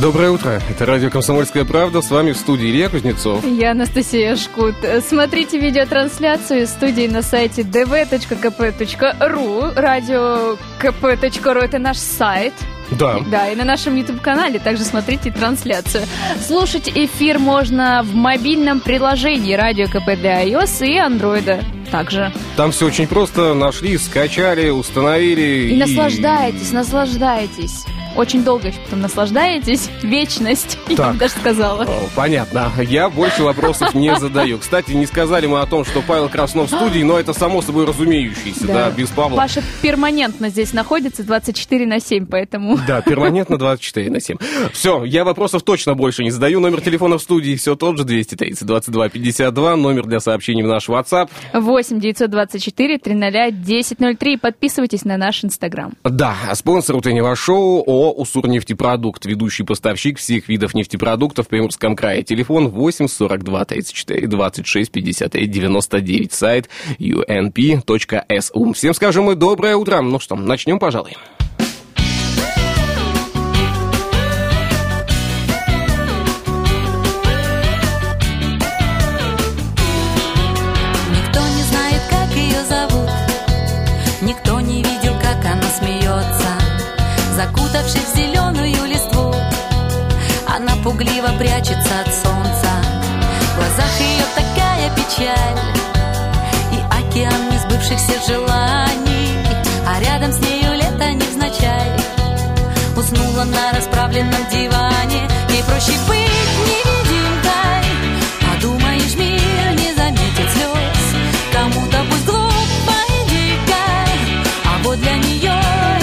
Доброе утро. Это радио «Комсомольская правда». С вами в студии Илья Кузнецов. Я Анастасия Шкут. Смотрите видеотрансляцию из студии на сайте dv.kp.ru. Радио kp.ru – это наш сайт. Да. Да, и на нашем YouTube-канале также смотрите трансляцию. Слушать эфир можно в мобильном приложении Радио КП для iOS и Android также. Там все очень просто. Нашли, скачали, установили. И, и... наслаждайтесь, наслаждайтесь очень долго еще потом наслаждаетесь. Вечность, так. я бы даже сказала. О, понятно. Я больше вопросов не задаю. Кстати, не сказали мы о том, что Павел Краснов в студии, но это само собой разумеющееся, да, да без Павла. Паша перманентно здесь находится 24 на 7, поэтому... Да, перманентно 24 на 7. Все, я вопросов точно больше не задаю. Номер телефона в студии все тот же, 230 22 52. Номер для сообщений в наш WhatsApp. 8 924 300 1003. Подписывайтесь на наш Инстаграм. Да, а спонсор утреннего шоу ООО «Уссурнефтепродукт», ведущий поставщик всех видов нефтепродуктов в Приморском крае. Телефон 8 42 34 26 59 99. Сайт unp.su. Всем скажем мы доброе утро. Ну что, начнем, пожалуй. Пугливо прячется от солнца. В глазах ее такая печаль И океан несбывшихся желаний. А рядом с нею лето невзначай. Уснула на расправленном диване. Ей проще быть невидимкой. Подумаешь, мир не заметит слез Кому-то пусть глупо и дико А вот для нее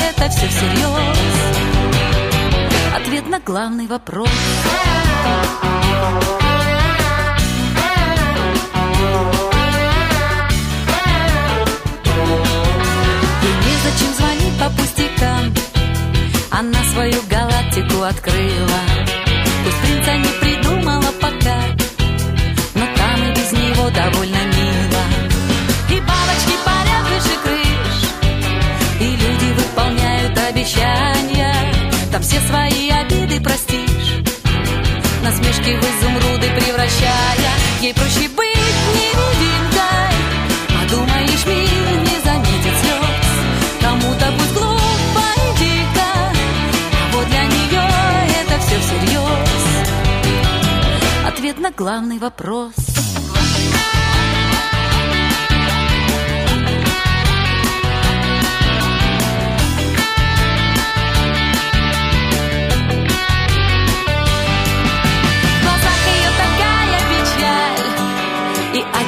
это все всерьез ответ на главный вопрос. И незачем звонить по пустякам, она свою галактику открыла. Пусть принца не все свои обиды простишь. Насмешки в изумруды превращая Ей проще быть невидимкой. Подумаешь, мир не заметит слез Кому-то пусть глупо и дико. А вот для нее это все всерьез. Ответ на главный вопрос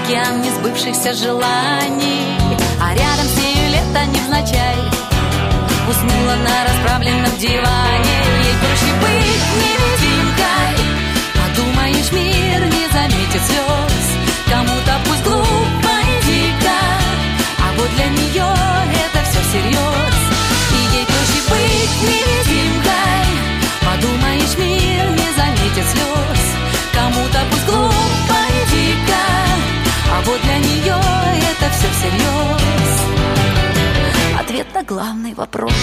океан несбывшихся желаний. А рядом с нею лето невзначай. Уснула на расправленном диване. Ей проще быть невидимкой. Подумаешь, мир не заметит слез. Кому-то пусть глупо и дико. А вот для нее вот для нее это все всерьез. Ответ на главный вопрос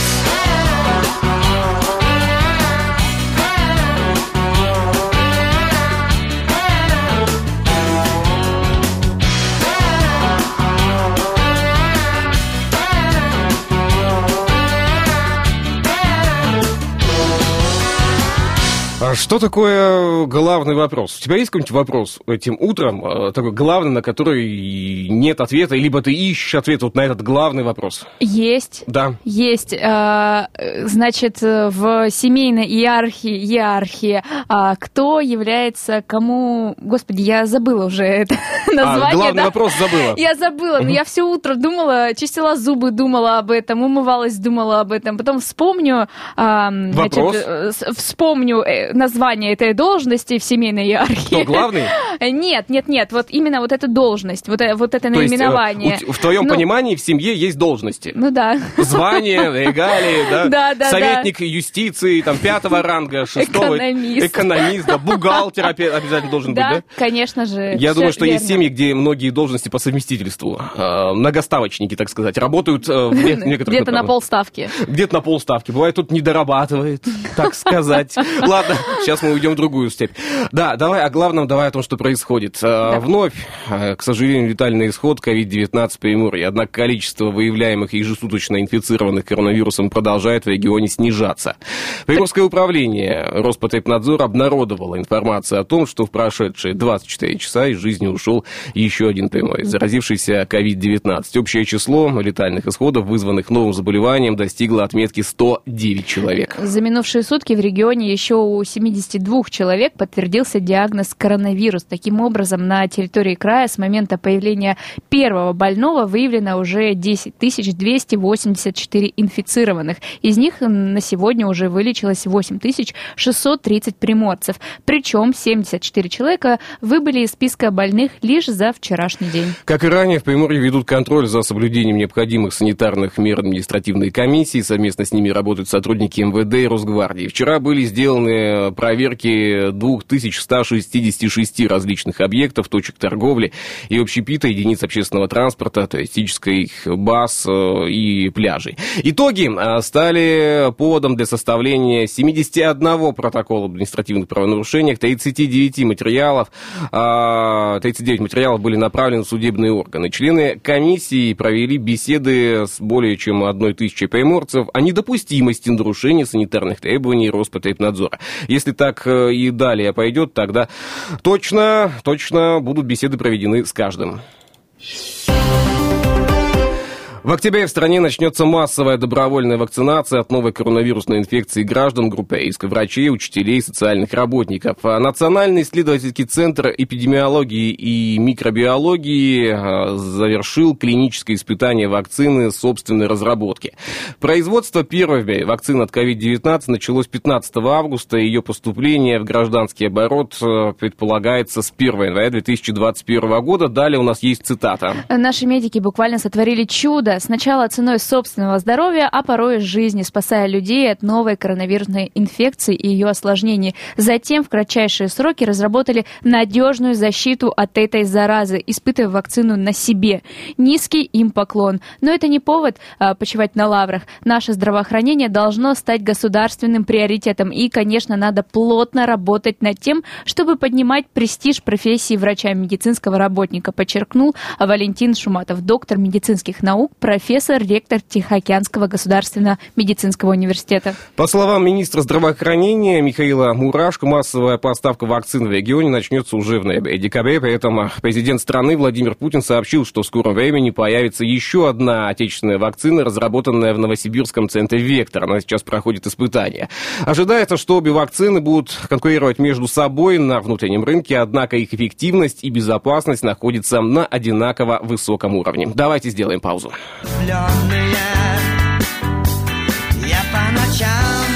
что такое главный вопрос? У тебя есть какой-нибудь вопрос этим утром, э, такой главный, на который нет ответа, либо ты ищешь ответ вот на этот главный вопрос? Есть. Да. Есть. А, значит, в семейной иерархии, иерархии а, кто является кому... Господи, я забыла уже это название. А, главный да? вопрос забыла. Я забыла, но я все утро думала, чистила зубы, думала об этом, умывалась, думала об этом. Потом вспомню... Вопрос? Значит, э, вспомню э, название этой должности в семейной иерархии. Кто главный? Нет, нет, нет, вот именно вот эта должность, вот, э, вот это То есть, э, наименование. у- в твоем Ну, понимании в семье есть должности. Ну да. Звание, регалии, да? Да, да, Советник юстиции, там, пятого ранга, шестого. Экономист. Экономист, да, бухгалтер обязательно должен быть, Да, да? конечно же. Я думаю, что есть верно. семьи, где многие должности по совместительству, э, многоставочники, так сказать, работают э, в не- некоторых Где-то на полставки. Где-то на полставки. Бывает, тут не дорабатывает, так сказать. Ладно, сейчас мы уйдем в другую степь. Да, давай о главном, давай о том, что происходит. Э, Вновь, э, к сожалению, летальный исход COVID-19 в Приморье. Однако количество выявляемых ежесуточно инфицированных коронавирусом продолжает в регионе снижаться. Приморское управление Роспотребнадзор обнародовало информацию о том, что в прошедшие 24 часа из жизни ушел еще один прямой, заразившийся COVID-19. Общее число летальных исходов, вызванных новым заболеванием, достигло отметки 109 человек. За минувшие сутки в регионе еще у 72 человек подтвердился диагноз коронавирус. Таким образом, на территории края с момента появления первого больного выявлено уже 10 284 инфицированных. Из них на сегодня уже вылечилось 8 630 приморцев. Причем 74 человека выбыли из списка больных лишь за вчерашний день. Как и ранее, в Приморье ведут контроль за соблюдением необходимых санитарных мер административной комиссии. Совместно с ними работают сотрудники МВД и Росгвардии. Вчера были сделаны проверки 2166 различных объектов, точек торговли и общепита, единиц общественного транспорта, туристических баз э, и пляжей. Итоги э, стали поводом для составления 71 протокола об административных правонарушениях, 39 материалов, а, 39 материалов были направлены в судебные органы. Члены комиссии провели беседы с более чем одной тысячей приморцев о недопустимости нарушения санитарных требований Роспотребнадзора. Если так э, и далее пойдет, тогда точно, точно будут беседы проведены с каждым. В октябре в стране начнется массовая добровольная вакцинация от новой коронавирусной инфекции граждан, группы риска врачей, учителей, социальных работников. А Национальный исследовательский центр эпидемиологии и микробиологии а, завершил клиническое испытание вакцины собственной разработки. Производство первой вакцины от COVID-19 началось 15 августа. Ее поступление в гражданский оборот э, предполагается с 1 января 2021 года. Далее у нас есть цитата. Наши медики буквально сотворили чудо. Сначала ценой собственного здоровья, а порой и жизни, спасая людей от новой коронавирусной инфекции и ее осложнений. Затем в кратчайшие сроки разработали надежную защиту от этой заразы, испытывая вакцину на себе. Низкий им поклон. Но это не повод а, почивать на лаврах. Наше здравоохранение должно стать государственным приоритетом. И, конечно, надо плотно работать над тем, чтобы поднимать престиж профессии врача медицинского работника, подчеркнул Валентин Шуматов, доктор медицинских наук, профессор, ректор Тихоокеанского государственного медицинского университета. По словам министра здравоохранения Михаила Мурашко, массовая поставка вакцин в регионе начнется уже в ноябре и декабре. При этом а, президент страны Владимир Путин сообщил, что в скором времени появится еще одна отечественная вакцина, разработанная в Новосибирском центре «Вектор». Она сейчас проходит испытания. Ожидается, что обе вакцины будут конкурировать между собой на внутреннем рынке, однако их эффективность и безопасность находятся на одинаково высоком уровне. Давайте сделаем паузу. Влюбленные. Я по ночам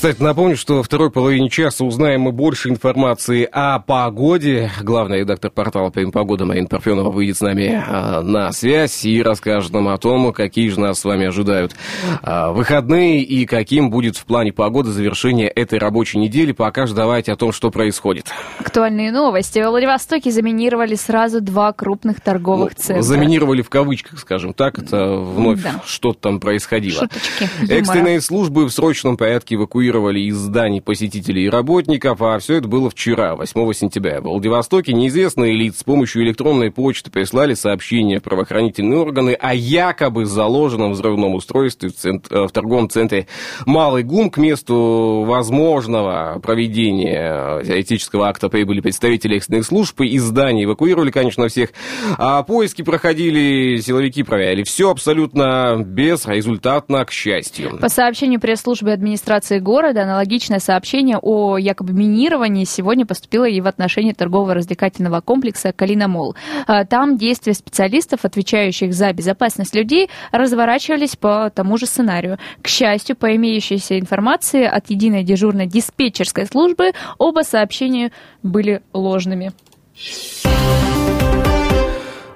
Кстати, напомню, что во второй половине часа узнаем мы больше информации о погоде. Главный редактор портала «Погода» Марина Парфенова выйдет с нами а, на связь и расскажет нам о том, какие же нас с вами ожидают а, выходные и каким будет в плане погоды завершение этой рабочей недели. Пока же давайте о том, что происходит. Актуальные новости. В Владивостоке заминировали сразу два крупных торговых Ну, центра. Заминировали в кавычках, скажем так. Это вновь Да. что-то там происходило. Шуточки. юмора. Экстренные службы в срочном порядке эвакуировали из зданий посетителей и работников, а все это было вчера, 8 сентября. В Владивостоке неизвестные лица с помощью электронной почты прислали сообщение в правоохранительные органы о якобы заложенном взрывном устройстве в, цент- э, в торговом центре Малый ГУМ. К месту возможного проведения этического акта прибыли представители экстренных служб. Из здания эвакуировали, конечно, всех. А поиски проходили, силовики проверяли. Все абсолютно безрезультатно, к счастью. По сообщению пресс-службы администрации города, аналогичное сообщение о якобы минировании сегодня поступило и в отношении торгово-развлекательного комплекса «Калина Мол». А, Там действия специалистов, отвечающих за безопасность людей, разворачивались по тому же сценарию. К счастью, по имеющейся информации от единой дежурной диспетчерской службы, оба сообщения были ложными.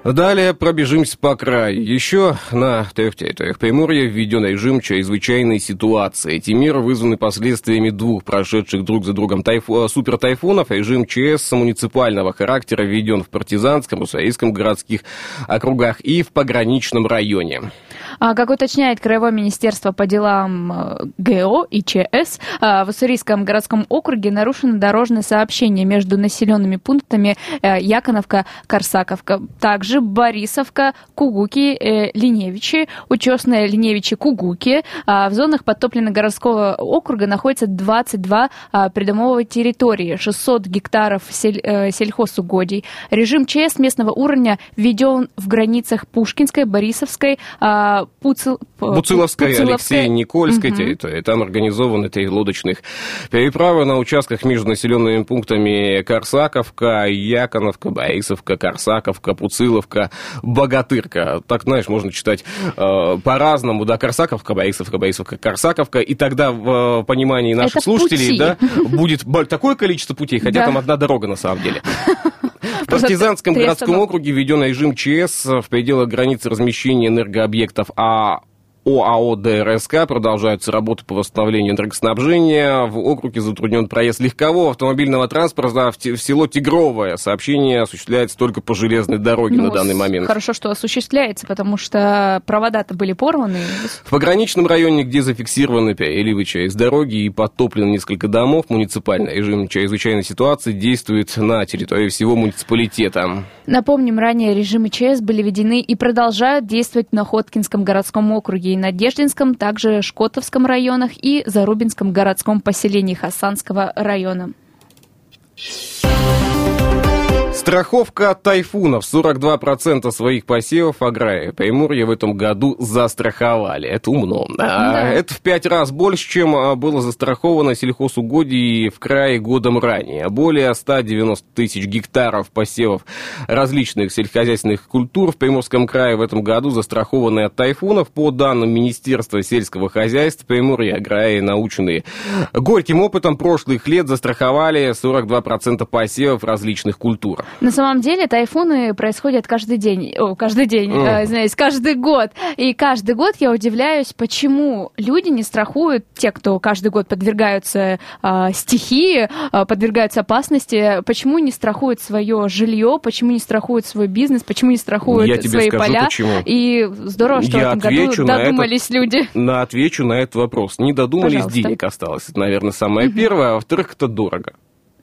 Далее пробежимся по краю. Еще на трех территориях Приморья введен режим чрезвычайной ситуации. Эти меры вызваны последствиями двух прошедших друг за другом тайфу- э, супертайфунов. Режим ЧС муниципального характера введен в Партизанском, Уссурийском городских округах и в пограничном районе. А, Как уточняет Краевое министерство по делам э, ГО и ЧС, а, в Уссурийском городском округе нарушено дорожное сообщение между населенными пунктами э, Яконовка, Корсаковка, также Борисовка, Кугуки, э, Линевичи, Учесная Линевичи, Кугуки. А, В зонах подтопленно-городского округа находится 22 а, придомовой территории, 600 гектаров сель- сельхозугодий. Режим ЧС местного уровня введен в границах Пушкинской, Борисовской, а, Пуцил- Буциловская, Пуциловской. Алексей Никольской Мгм. территории. Там организованы три лодочных переправы на участках между населенными пунктами Корсаковка, Яконовка, Борисовка, Корсаковка, Пуциловка, Богатырка. Так, знаешь, можно читать э, по-разному, да, Корсаковка, Борисовка, Борисовка, Корсаковка, и тогда в э, понимании наших Это слушателей, пути. да, будет такое количество путей, хотя Да. там одна дорога на самом деле. В Партизанском городском округе введен режим ЧС в пределах границы размещения энергообъектов А ОАО ДРСК продолжаются работы по восстановлению энергоснабжения. В округе затруднен проезд легкового автомобильного транспорта в, в село Тигровое. Сообщение осуществляется только по железной дороге Ну, на данный момент. Хорошо, что осуществляется, потому что провода-то были порваны. В пограничном районе, где зафиксированы переливы через дороги и подтоплено несколько домов, муниципальный режим чрезвычайной ситуации действует на территории всего муниципалитета. Напомним, ранее режимы ЧС были введены и продолжают действовать на Хоткинском городском округе и Надеждинском, также Шкотовском районах и Зарубинском городском поселении Хасанского района. Страховка от тайфунов. 42% своих посевов аграрии Приморья в этом году застраховали. Это умно. А, Да. Это в пять раз больше, чем а, было застраховано сельхозугодий в крае годом ранее. Более 190 тысяч гектаров посевов различных сельскохозяйственных культур в Приморском крае в этом году застрахованы от тайфунов. По данным Министерства сельского хозяйства, Приморье аграрии, наученные горьким опытом прошлых лет, застраховали 42% посевов различных культур. На самом деле тайфуны происходят каждый день, о, каждый день, Мгм. э, каждый год. И каждый год я удивляюсь, почему люди не страхуют, те, кто каждый год подвергаются а, стихии, а, подвергаются опасности, почему не страхуют свое жилье, почему не страхуют свой бизнес, почему не страхуют Я тебе свои скажу, поля. почему. И здорово, что Я в этом году додумались люди. На отвечу на этот вопрос. Не додумались, Пожалуйста. денег осталось. Это, наверное, самое первое. А во-вторых, это дорого.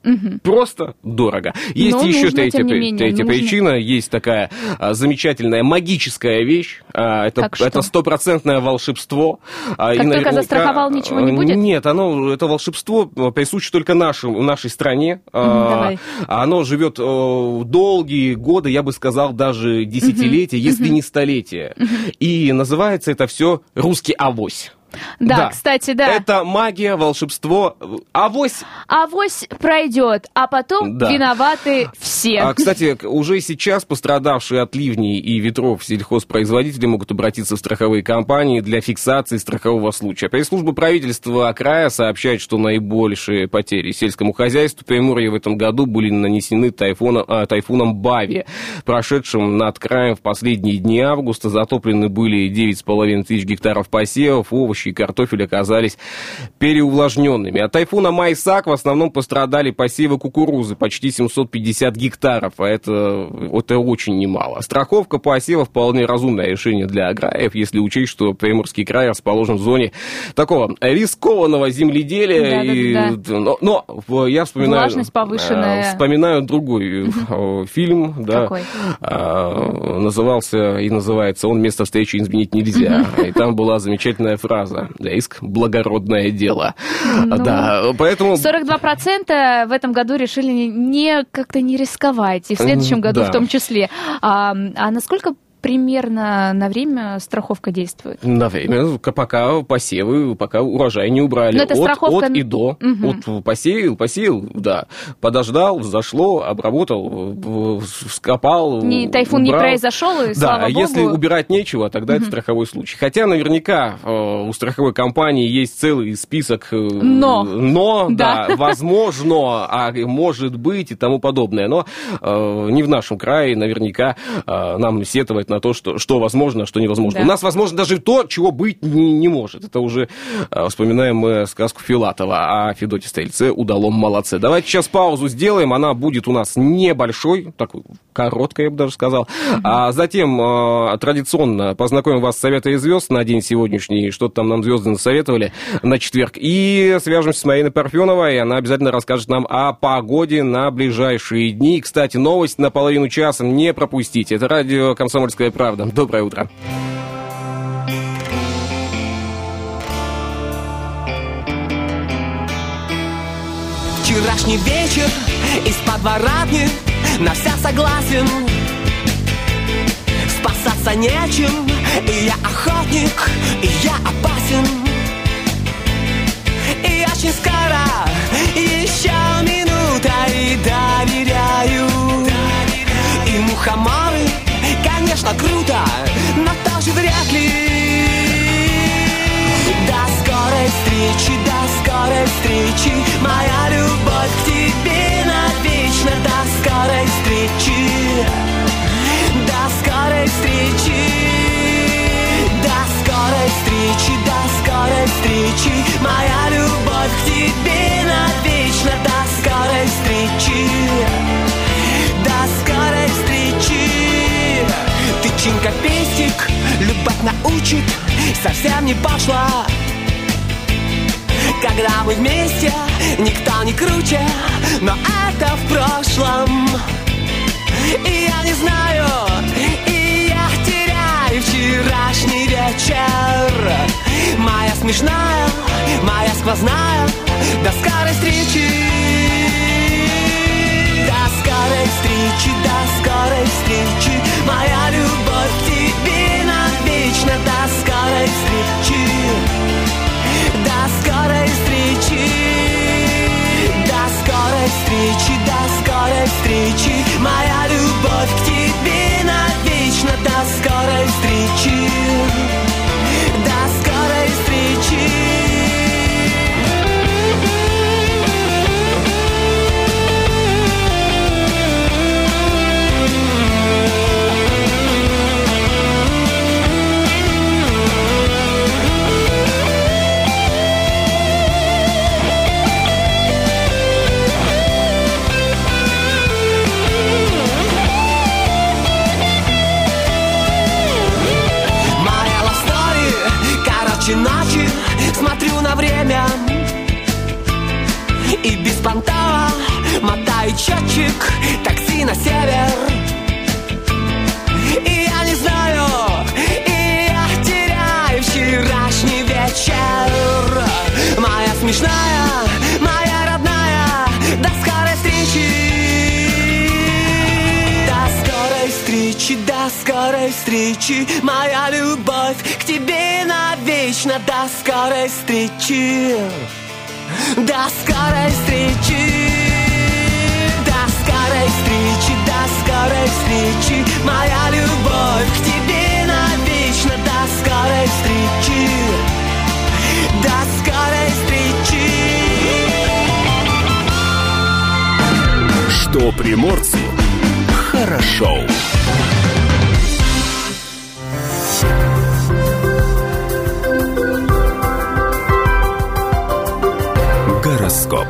Мгм. Просто дорого. Есть Но еще нужно, третья, менее, третья нужно. причина. Есть такая а, замечательная магическая вещь. А, это, это стопроцентное волшебство. А, Как и только застраховал, а, ничего не будет? Нет, оно, это волшебство а, присуще только нашим, нашей стране. А, давай. а Оно живет долгие годы, я бы сказал, даже десятилетия, если не столетия. И называется это все «русский авось». Да, кстати, да. Это магия, волшебство. Авось Авось пройдет, а потом Да. виноваты все. А, кстати, уже сейчас пострадавшие от ливней и ветров сельхозпроизводители могут обратиться в страховые компании для фиксации страхового случая. Пресс-служба правительства края сообщает, что наибольшие потери сельскому хозяйству Приморья в этом году были нанесены тайфуном, а, тайфуном Бави, прошедшим над краем в последние дни августа. Затоплены были 9,5 тысяч гектаров посевов, овощи и картофель оказались переувлажненными. От тайфуна Майсак в основном пострадали посевы кукурузы, почти 750 гектаров, а это, это очень немало. Страховка посева вполне разумное решение для аграриев, если учесть, что Приморский край расположен в зоне такого рискованного земледелия. и- Да-да-да. но, но в- я вспоминаю... Влажность повышенная. э, Вспоминаю другой э, фильм, да, Какой? а, назывался и называется «Он место встречи изменить нельзя». И там была замечательная фраза «Риск – благородное дело». Ну, Да, поэтому... 42% в этом году решили не, не- как-то не рисковать, и в следующем году Да. в том числе. А, а насколько примерно на время страховка действует? На время, пока посевы, пока урожай не убрали. Но это от, страховка- от и до. Мгм. Вот посеял, посеял, да. Подождал, зашло, обработал, скопал, Не, тайфун не убрал. произошел, и Да, слава богу. если убирать нечего, тогда это страховой случай. Хотя наверняка э, у страховой компании есть целый список э, Но. но, Да. да, возможно, а может быть и тому подобное. Но э, не в нашем крае наверняка э, нам сетовать на то, что, что возможно, а что невозможно. Да. У нас возможно даже то, чего быть не, не может. Это уже э, вспоминаем мы сказку Филатова о Федоте Стрельце «Удалом молодце». Давайте сейчас паузу сделаем. Она будет у нас небольшой, такой короткой, я бы даже сказал. А затем э, традиционно познакомим вас с советами звезд на день сегодняшний. Что-то там нам звезды насоветовали на четверг. И свяжемся с Мариной Парфеновой. Она обязательно расскажет нам о погоде на ближайшие дни. И, Кстати, новость на половину часа не пропустите. Это радио «Комсомольская правда». Доброе утро. Вчерашний вечер из подворотни на вся согласен Спасаться нечем, и я охотник, и я опасен И очень скоро, еще минута, и доверяю И мухоморы, конечно, круто, но тоже вряд ли научит Совсем не пошла когда мы вместе, никто не круче, но это в прошлом. И я не знаю, и я теряю вчерашний вечер. Моя смешная, моя сквозная, до скорой встречи. До скорой встречи, до скорой встречи, моя любовь скорой встречи. До скорой встречи. До скорой встречи До скорой встречи. Моя любовь к тебе Что приморцу хорошо. Гороскоп.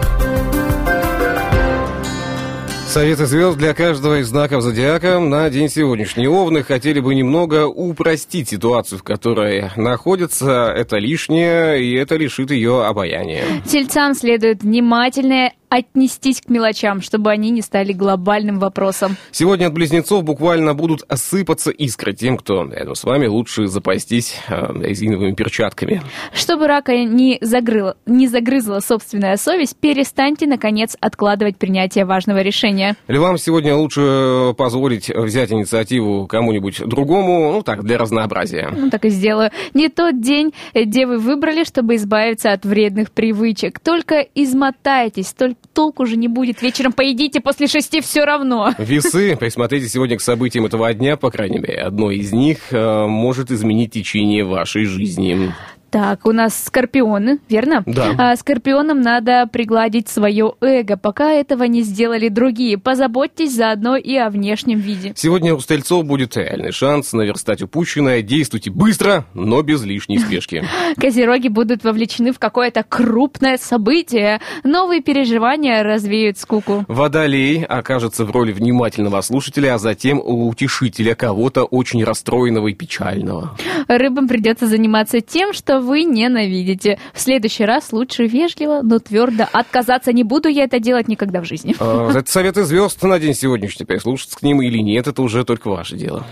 Советы звезд для каждого из знаков зодиака на день сегодняшний. Овны хотели бы немного упростить ситуацию, в которой находятся. Это лишнее, и это лишит ее обаяния. Тельцам следует внимательно отнестись к мелочам, чтобы они не стали глобальным вопросом. Сегодня от близнецов буквально будут осыпаться искры. Тем, кто рядом с вами, лучше запастись э, резиновыми перчатками. Чтобы рака не, загрыла, не загрызла собственная совесть, перестаньте, наконец, откладывать принятие важного решения. Львам сегодня лучше позволить взять инициативу кому-нибудь другому, ну так, для разнообразия. Ну, так и сделаю. Не тот день, где вы выбрали, чтобы избавиться от вредных привычек. Только измотайтесь, только толку же не будет. Вечером поедите после шести все равно. Весы, присмотрите сегодня к событиям этого дня, по крайней мере, одно из них э, может изменить течение вашей жизни. Так, у нас скорпионы, верно? Да. А, скорпионам надо пригладить свое эго, пока этого не сделали другие. Позаботьтесь заодно и о внешнем виде. Сегодня у стрельцов будет реальный шанс наверстать упущенное. Действуйте быстро, но без лишней спешки. Козероги будут вовлечены в какое-то крупное событие. Новые переживания развеют скуку. Водолей окажется в роли внимательного слушателя, а затем утешителя кого-то очень расстроенного и печального. Рыбам придется заниматься тем, что вы ненавидите. В следующий раз лучше вежливо, но твердо отказаться не буду я это делать никогда в жизни. Э, Это советы звезд на день сегодняшний. Прислушаться к ним или нет, это уже только ваше дело.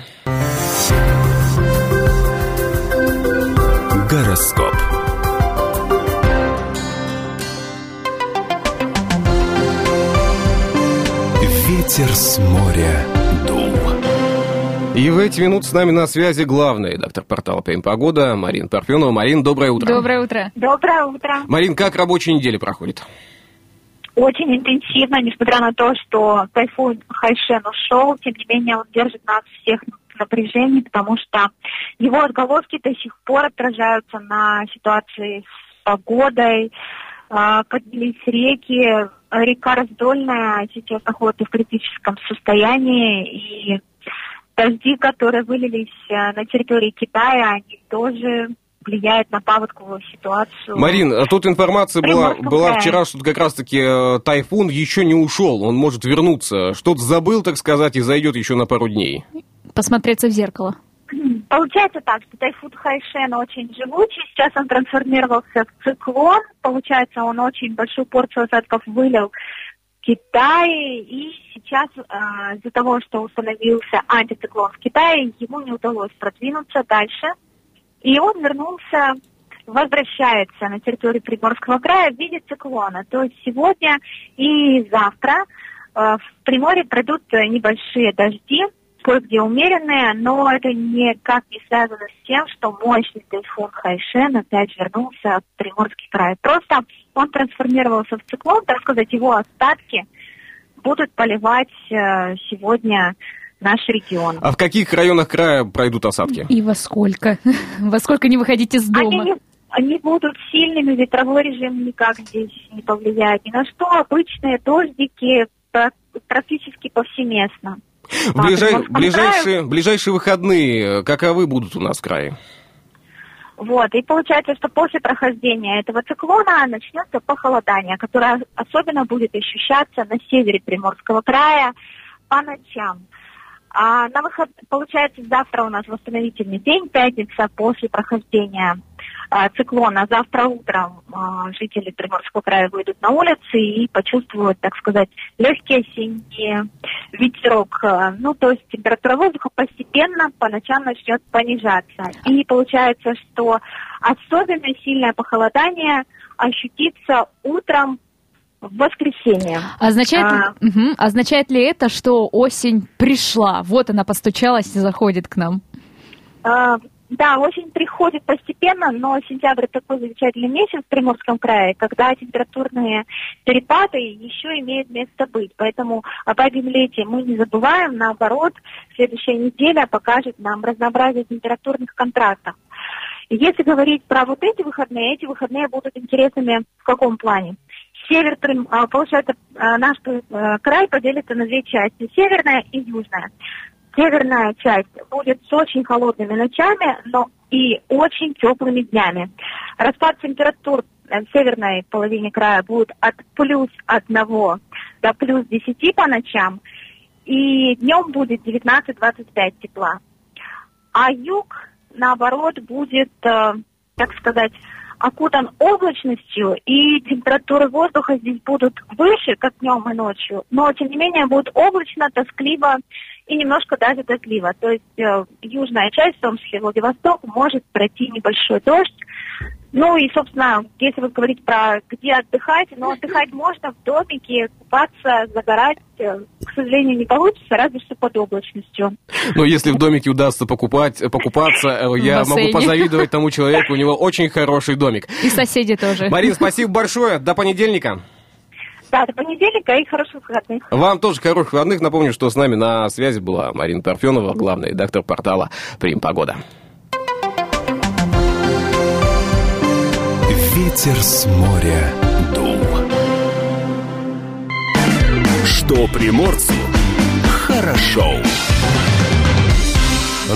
Гороскоп. Ветер с моря. И в эти минуты с нами на связи главный редактор портала «ПМ Погода» Марин Парфенова. Марин, доброе утро. Доброе утро. Доброе утро. Марин, как рабочая неделя проходит? Очень интенсивно, несмотря на то, что тайфун Хайшен ушел, тем не менее он держит нас всех в напряжении, потому что его отголоски до сих пор отражаются на ситуации с погодой, А, поднялись реки, река Раздольная сейчас находится в критическом состоянии, и дожди, которые вылились э, на территории Китая, они тоже влияют на паводковую ситуацию. Марин, а тут информация была, была вчера, что как раз-таки э, тайфун еще не ушел, он может вернуться. Что-то забыл, так сказать, и зайдет еще на пару дней. Посмотреться в зеркало. Получается так, что тайфун Хайшен очень живучий, сейчас он трансформировался в циклон, получается, он очень большую порцию осадков вылил Китае, и сейчас а, из-за того, что установился антициклон в Китае, ему не удалось продвинуться дальше, и он вернулся, возвращается на территорию Приморского края в виде циклона. То есть сегодня и завтра э, в Приморье пройдут э, небольшие дожди, кое-где умеренные, но это никак не связано с тем, что мощный тайфун Хайшен опять вернулся в Приморский край. Просто он трансформировался в циклон, так сказать, его остатки будут поливать э, сегодня наш регион. А в каких районах края пройдут осадки? И во сколько? Во сколько не выходите из Они, дома? не- они будут сильными, ветровой режим никак здесь не повлияет ни на что. Обычные дождики пра- практически повсеместно. В ближай- ближайшие, ближайшие выходные э, каковы будут у нас в крае? Вот, и получается, что после прохождения этого циклона начнется похолодание, которое особенно будет ощущаться на севере Приморского края по ночам. А на выход... Получается, завтра у нас восстановительный день, пятница после прохождения циклона. Завтра утром а, жители Приморского края выйдут на улицы и почувствуют, так сказать, легкий осенний ветерок. А, Ну, то есть температура воздуха постепенно по ночам начнет понижаться. И получается, что особенно сильное похолодание ощутится утром в воскресенье. Означает, А. Мгм. Означает ли это, что осень пришла? Вот она постучалась и заходит к нам. А, Да, осень приходит постепенно, но сентябрь такой замечательный месяц в Приморском крае, когда температурные перепады еще имеют место быть. Поэтому об этом лете мы не забываем, наоборот, следующая неделя покажет нам разнообразие температурных контрастов. Если говорить про вот эти выходные, эти выходные будут интересными в каком плане? Север, а, получается, а, наш э, край поделится на две части, северная и южная. Северная часть будет с очень холодными ночами, но и очень теплыми днями. Распад температур э, в северной половине края будет от плюс 1 до плюс 10 по ночам, и днем будет 19-25 тепла. А юг, наоборот, будет, э, так сказать, окутан облачностью, и температуры воздуха здесь будут выше, как днем и ночью, но, тем не менее, будет облачно, тоскливо и немножко даже дождливо. То есть э, южная часть, в том числе Владивосток, может пройти небольшой дождь. Ну и, собственно, если вы говорите про где отдыхать, но отдыхать можно в домике, купаться, загорать, э, к сожалению, не получится, разве что под облачностью. Но если в домике удастся покупать, покупаться, э, я могу позавидовать тому человеку, у него очень хороший домик. И соседи тоже. Марин, спасибо большое, до понедельника. Да, до понедельника и хороших выходных. Вам тоже хороших выходных. Напомню, что с нами на связи была Марина Парфенова, главный редактор портала «Прим Погода». Ветер с моря дул. Что приморцу хорошо.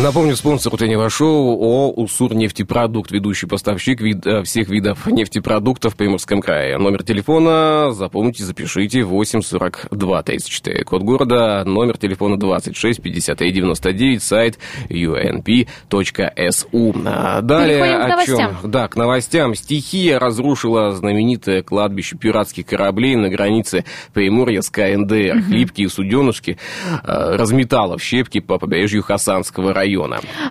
Напомню, спонсор утреннего шоу ООО «Уссур нефтепродукт», ведущий поставщик вид- э, всех видов нефтепродуктов в Приморском крае. Номер телефона, запомните, запишите, 84234. Код города, номер телефона 26 53 99, сайт unp.su. А Далее Переходим о чем? Да, к новостям. Стихия разрушила знаменитое кладбище пиратских кораблей на границе Приморья с КНДР. Хлипкие суденышки э, разметала в щепки по побережью Хасанского района.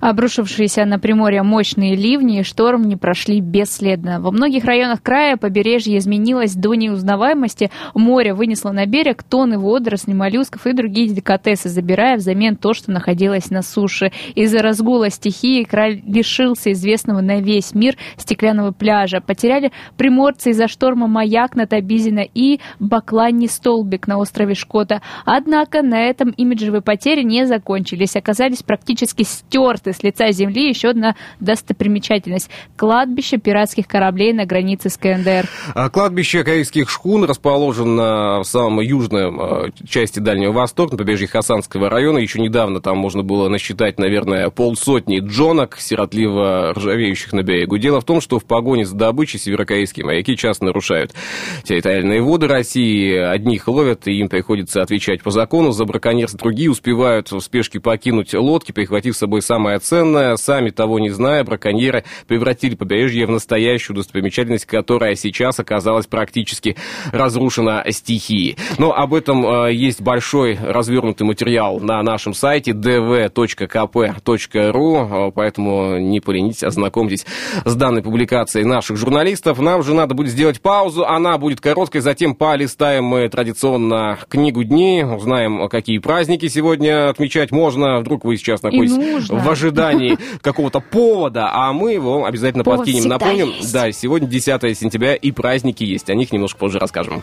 Обрушившиеся на Приморье мощные ливни и шторм не прошли бесследно. Во многих районах края побережье изменилось до неузнаваемости. Море вынесло на берег тонны водорослей, моллюсков и другие деликатесы, забирая взамен то, что находилось на суше. Из-за разгула стихии край лишился известного на весь мир стеклянного пляжа. Потеряли приморцы из-за шторма маяк на Табизина и бакланний столбик на острове Шкота. Однако на этом имиджевые потери не закончились. Оказались практически стерты с лица земли еще одна достопримечательность – кладбище пиратских кораблей на границе с КНДР. А Кладбище корейских шхун расположено в самом южной э, части Дальнего Востока, на побережье Хасанского района. Еще недавно там можно было насчитать, наверное, полсотни джонок, сиротливо ржавеющих на берегу. Дело в том, что в погоне за добычей северокорейские моряки часто нарушают территориальные воды России. Одних ловят, и им приходится отвечать по закону за браконьерство. Другие успевают в спешке покинуть лодки, прихватив с собой самое ценное. Сами того не зная, браконьеры превратили побережье в настоящую достопримечательность, которая сейчас оказалась практически разрушена стихией. Но об этом э, есть большой развернутый материал на нашем сайте dv.kp.ru, э, поэтому не поленитесь, ознакомьтесь с данной публикацией наших журналистов. Нам же надо будет сделать паузу, она будет короткой, затем полистаем мы традиционно книгу дней, узнаем, какие праздники сегодня отмечать можно. Вдруг вы сейчас находитесь нужно. в ожидании какого-то повода, а мы его обязательно Повод подкинем. Напомним, есть. да, сегодня 10 сентября и праздники есть. О них немножко позже расскажем.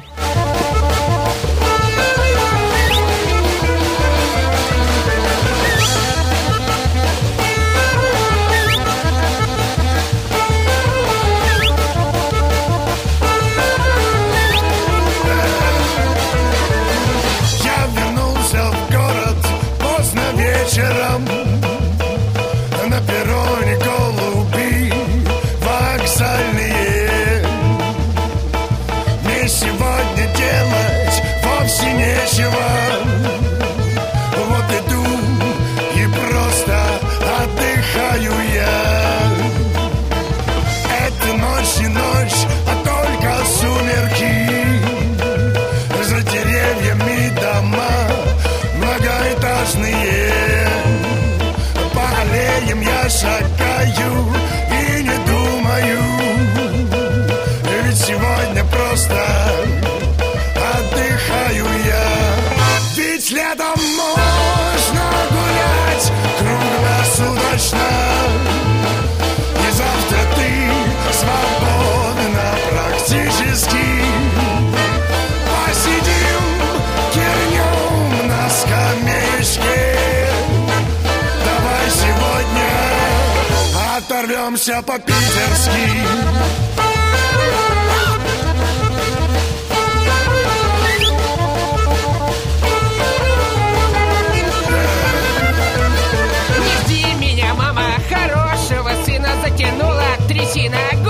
Оторвемся по-питерски. Меня, мама, хорошего сына затянула трясина.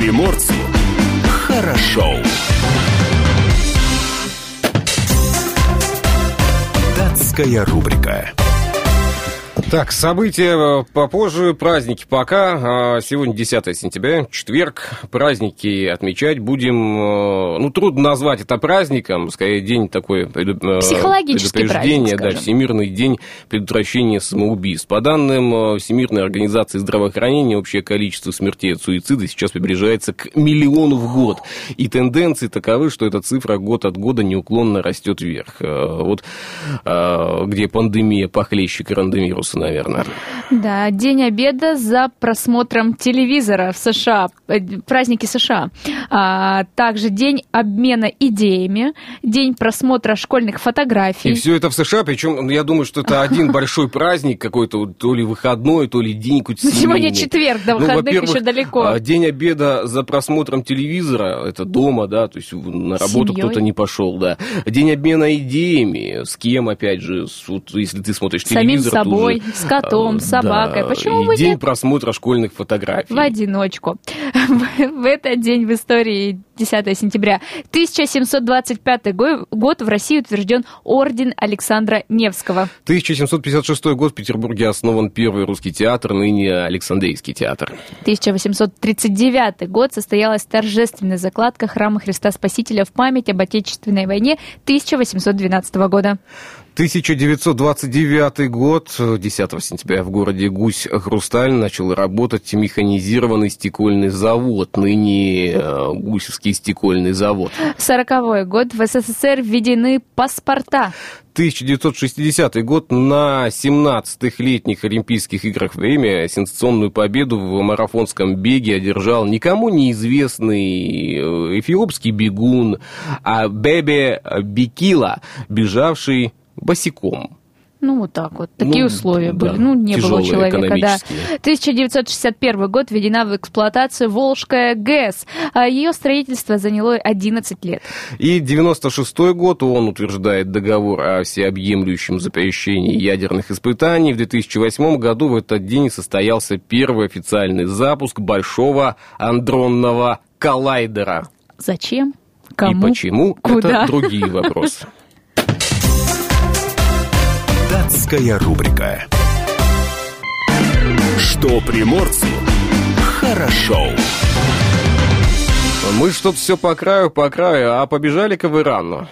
Приморцу хорошо. Датская рубрика. Так, события э, попозже, праздники пока. А, Сегодня 10 сентября, четверг. Праздники отмечать будем. э, Ну, трудно назвать это праздником, скорее день такой э, Психологический предупреждения, праздник, да. Всемирный день предотвращения самоубийств. По данным Всемирной организации здравоохранения, общее количество смертей от суицида сейчас приближается к миллиону в год. И тенденции таковы, что эта цифра год от года неуклонно растет вверх. Вот где пандемия похлеще коронавируса, наверное. Да, день обеда за просмотром телевизора в США, э, праздники США. А, также день обмена идеями, день просмотра школьных И фотографий. все это в США, причем я думаю, что это один большой праздник какой-то, то ли выходной, то ли день какой-то Сегодня четверг, до Ну, выходных во-первых, еще далеко. а, День обеда за просмотром телевизора, это дома, да, то есть на работу кто-то не пошел, да. День обмена идеями, с кем, опять же, с- вот, если ты смотришь Самим телевизор. собой, с котом, с собакой. да, Почему бы день нет? просмотра школьных фотографий. В одиночку. В этот день в истории 10 сентября 1725 го- год в России утвержден орден Александра Невского. 1756 год в Петербурге основан первый русский театр, ныне Александрийский театр. 1839 год состоялась торжественная закладка храма Христа Спасителя в память об Отечественной войне 1812 года. 1929 год, 10 сентября в городе Гусь-Хрусталь начал работать механизированный стекольный завод, ныне э, Гусевский стекольный завод. 40 год в СССР введены паспорта. 1960 год на 17-х летних Олимпийских играх в Риме сенсационную победу в марафонском беге одержал никому неизвестный э, эфиопский бегун а Бебе Бикила, бежавший босиком. Ну, вот так вот. Такие Ну, условия да, были. Ну, не было человека, да. экономические. 1961 год введена в эксплуатацию Волжская ГЭС. А Ее строительство заняло 11 лет. И 96 год он утверждает договор о всеобъемлющем запрещении ядерных испытаний. В 2008 году в этот день состоялся первый официальный запуск большого андронного коллайдера. Зачем? Кому? И почему? Куда? Это другие вопросы. Датская рубрика. Что приморцу хорошо. Мы что-то все по краю, по краю, а побежали-ка в Иран.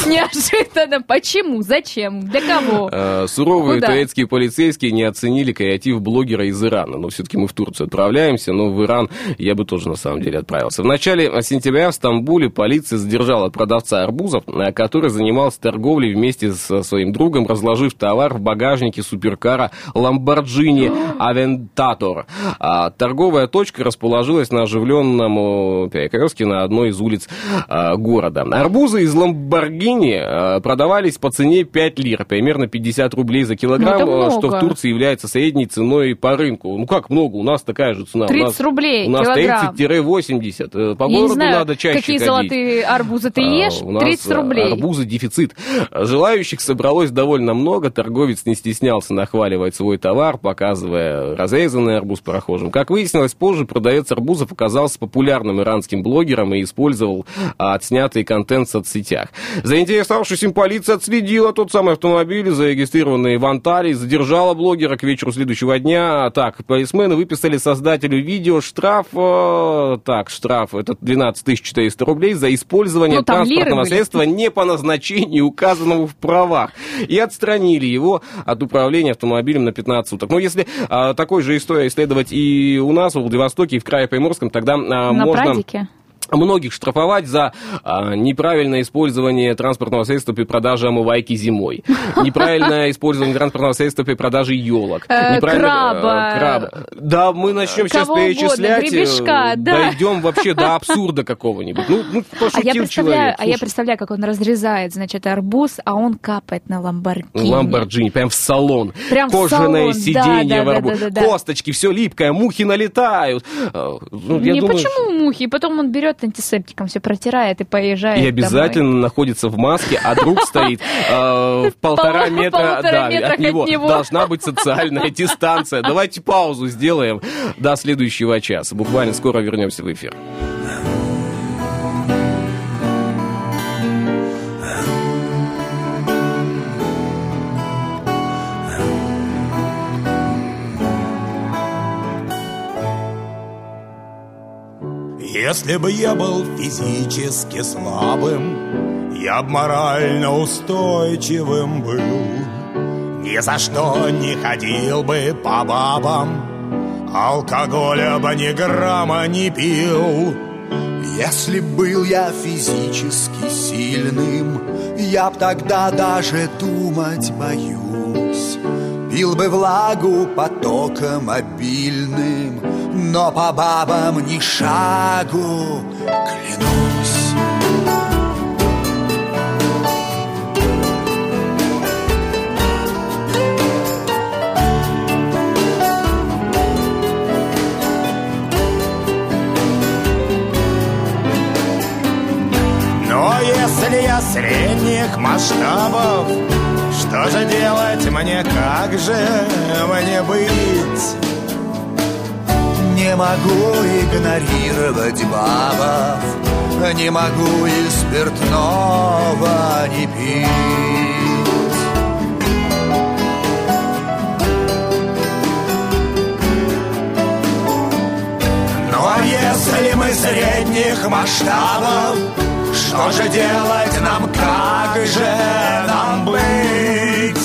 Неожиданно. Почему? Зачем? Для кого? Э, Суровые турецкие полицейские не оценили креатив блогера из Ирана. Но все-таки мы в Турцию отправляемся, но в Иран я бы тоже на самом деле отправился. В начале сентября в Стамбуле полиция задержала продавца арбузов, э, который занимался торговлей вместе со своим другом, разложив товар в багажнике суперкара Lamborghini Aventador. А Торговая точка расположилась на оживленном перекрестке на одной из улиц э, города. Арбузы из Lamborghini дыни э, продавались по цене 5 лир, примерно 50 рублей за килограмм, Ну, э, что в Турции является средней ценой по рынку. Ну как много? У нас такая же цена. У 30 нас- рублей У нас килограмм. 30-80. Э, По Я не городу знаю, надо чаще какие ходить. золотые арбузы ты А, ешь, у нас, 30 а, рублей. Арбузы дефицит. Желающих собралось довольно много. Торговец не стеснялся нахваливать свой товар, показывая разрезанный арбуз прохожим. Как выяснилось, позже продавец арбузов оказался популярным иранским блогером и использовал а, отснятый контент в соцсетях. Заинтересовавшись им, полиция отследила тот самый автомобиль, зарегистрированный в Анталии, задержала блогера к вечеру следующего дня. Так, полисмены выписали создателю видео штраф, э, так, штраф, это 12 400 рублей за использование Ну, транспортного средства не по назначению, указанному в правах. И отстранили его от управления автомобилем на 15 суток. Но если а, такой же история исследовать и у нас, в Владивостоке, и в крае Приморском, тогда а, На можно прадике. Многих штрафовать за а, неправильное использование транспортного средства при продаже омывайки зимой, неправильное использование транспортного средства при продаже елок, Э, неправильно- краба. э, краба. Да, мы начнем сейчас перечислять, э, гребешка, да. дойдем вообще до абсурда какого-нибудь. Ну, ну А я, пошутил представляю, человек. а я слушай. представляю, как он разрезает, значит, арбуз, а он капает на ламборгини. Ламборджини, прям в салон. Прям Кожаное сиденье да, в да, арбуз. да, да, да. Косточки, все липкое, мухи налетают. Ну, я Не думаю, почему мухи, потом он берет антисептиком, все протирает и поезжает И обязательно домой. находится в маске, а друг стоит э, в полтора Пол- метра, от него. Должна быть социальная дистанция. Давайте паузу сделаем до следующего часа. Буквально скоро вернемся в эфир. Если бы я был физически слабым, я б морально устойчивым был. Ни за что не ходил бы по бабам, алкоголя бы ни грамма не пил. Если был я физически сильным, я б тогда даже думать боюсь. Пил бы влагу потоком обильным, но по бабам ни шагу, клянусь. Но если я средних масштабов, что же делать мне, как же мне быть? Не могу игнорировать бабов, не могу и спиртного не пить. Но если мы средних масштабов, что же делать нам, как же нам быть?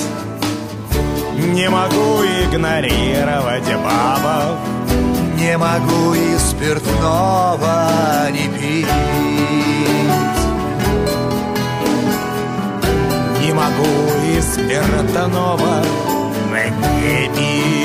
Не могу игнорировать бабов, Не могу и спиртного не пить. не могу и спиртного не пить.